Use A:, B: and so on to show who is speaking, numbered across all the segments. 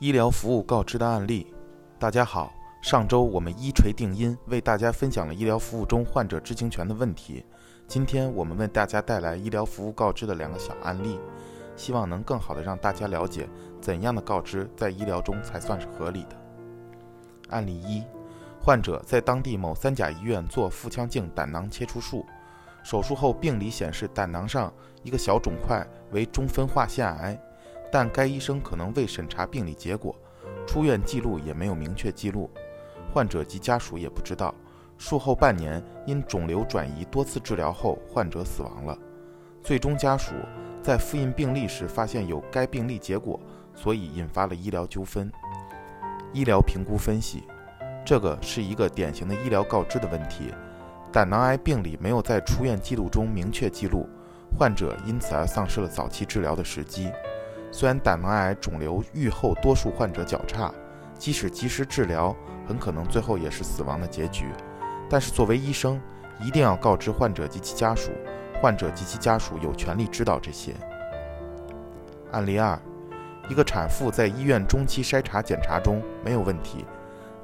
A: 医疗服务告知的案例。大家好，上周我们一锤定音，为大家分享了医疗服务中患者知情权的问题。今天我们为大家带来医疗服务告知的两个小案例，希望能更好的让大家了解怎样的告知在医疗中才算是合理的。案例一：患者在当地某三甲医院做腹腔镜胆囊切除术，手术后病理显示胆囊上一个小肿块为中分化腺癌。但该医生可能未审查病理结果，出院记录也没有明确记录，患者及家属也不知道。术后半年，因肿瘤转移多次治疗后，患者死亡了。最终家属在复印病历时发现有该病例结果，所以引发了医疗纠纷。医疗评估分析，这个是一个典型的医疗告知的问题。胆囊癌病理没有在出院记录中明确记录，患者因此而丧失了早期治疗的时机。虽然胆囊癌肿瘤愈后多数患者较差，即使及时治疗，很可能最后也是死亡的结局。但是作为医生，一定要告知患者及其家属，患者及其家属有权利知道这些。案例二：一个产妇在医院中期筛查检查中没有问题，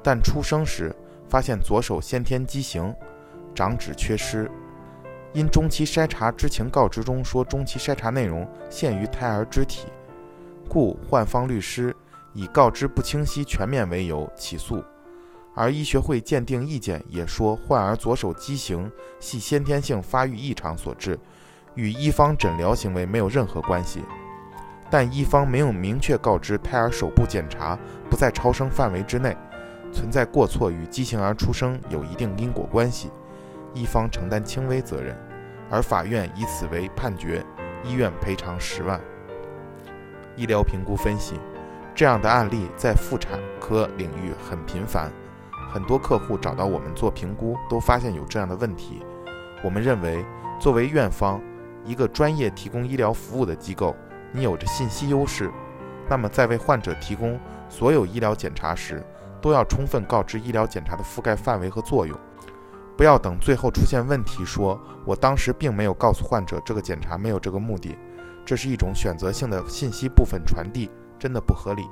A: 但出生时发现左手先天畸形，掌指缺失。因中期筛查知情告知中说中期筛查内容限于胎儿肢体。故患方律师以告知不清晰全面为由起诉，而医学会鉴定意见也说患儿左手畸形系先天性发育异常所致，与医方诊疗行为没有任何关系。但医方没有明确告知胎儿手部检查不在超声范围之内，存在过错与畸形儿出生有一定因果关系，医方承担轻微责任，而法院以此为判决，医院赔偿十万。医疗评估分析，这样的案例在妇产科领域很频繁，很多客户找到我们做评估，都发现有这样的问题。我们认为，作为院方，一个专业提供医疗服务的机构，你有着信息优势，那么在为患者提供所有医疗检查时，都要充分告知医疗检查的覆盖范围和作用，不要等最后出现问题，说我当时并没有告诉患者这个检查没有这个目的。这是一种选择性的信息部分传递，真的不合理。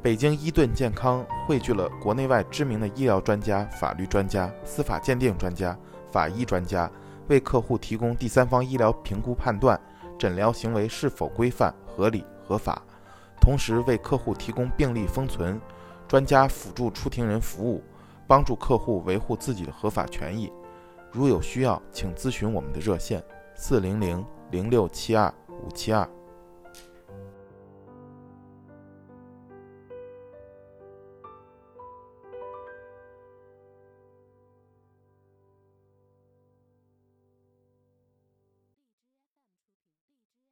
A: 北京伊顿健康汇聚了国内外知名的医疗专家、法律专家、司法鉴定专家、法医专家，为客户提供第三方医疗评估判断，诊疗行为是否规范、合理、合法，同时为客户提供病历封存，专家辅助出庭人服务，帮助客户维护自己的合法权益。如有需要，请咨询我们的热线：四零零零六七二。五七二。